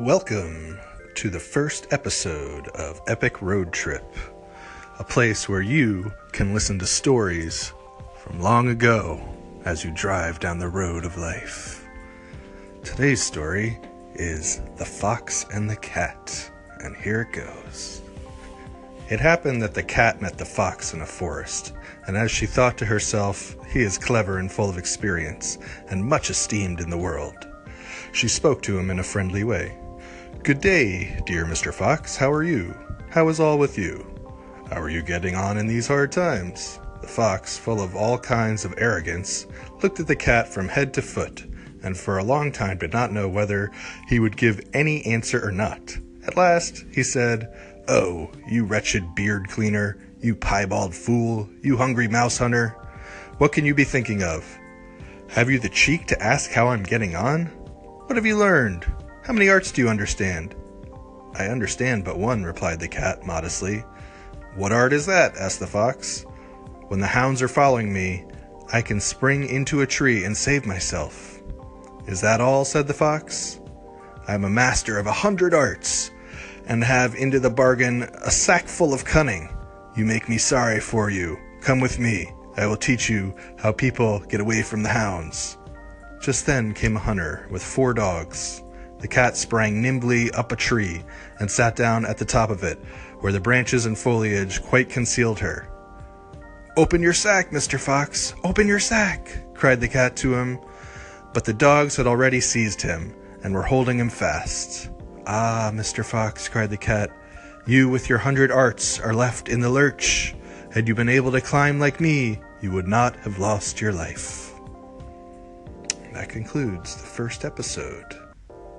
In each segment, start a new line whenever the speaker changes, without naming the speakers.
Welcome to the first episode of Epic Road Trip, a place where you can listen to stories from long ago as you drive down the road of life. Today's story is The Fox and the Cat, and here it goes. It happened that the cat met the fox in a forest, and as she thought to herself, he is clever and full of experience, and much esteemed in the world, she spoke to him in a friendly way. Good day, dear Mr. Fox. How are you? How is all with you? How are you getting on in these hard times? The fox, full of all kinds of arrogance, looked at the cat from head to foot, and for a long time did not know whether he would give any answer or not. At last, he said, Oh, you wretched beard cleaner, you piebald fool, you hungry mouse hunter, what can you be thinking of? Have you the cheek to ask how I'm getting on? What have you learned? How many arts do you understand? I understand but one, replied the cat modestly. What art is that? asked the fox. When the hounds are following me, I can spring into a tree and save myself. Is that all? said the fox. I am a master of a hundred arts, and have into the bargain a sack full of cunning. You make me sorry for you. Come with me. I will teach you how people get away from the hounds. Just then came a hunter with four dogs. The cat sprang nimbly up a tree and sat down at the top of it, where the branches and foliage quite concealed her. Open your sack, Mr. Fox! Open your sack! cried the cat to him. But the dogs had already seized him and were holding him fast. Ah, Mr. Fox, cried the cat, you with your hundred arts are left in the lurch. Had you been able to climb like me, you would not have lost your life. That concludes the first episode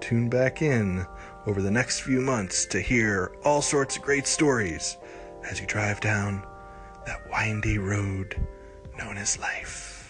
tune back in over the next few months to hear all sorts of great stories as you drive down that windy road known as life.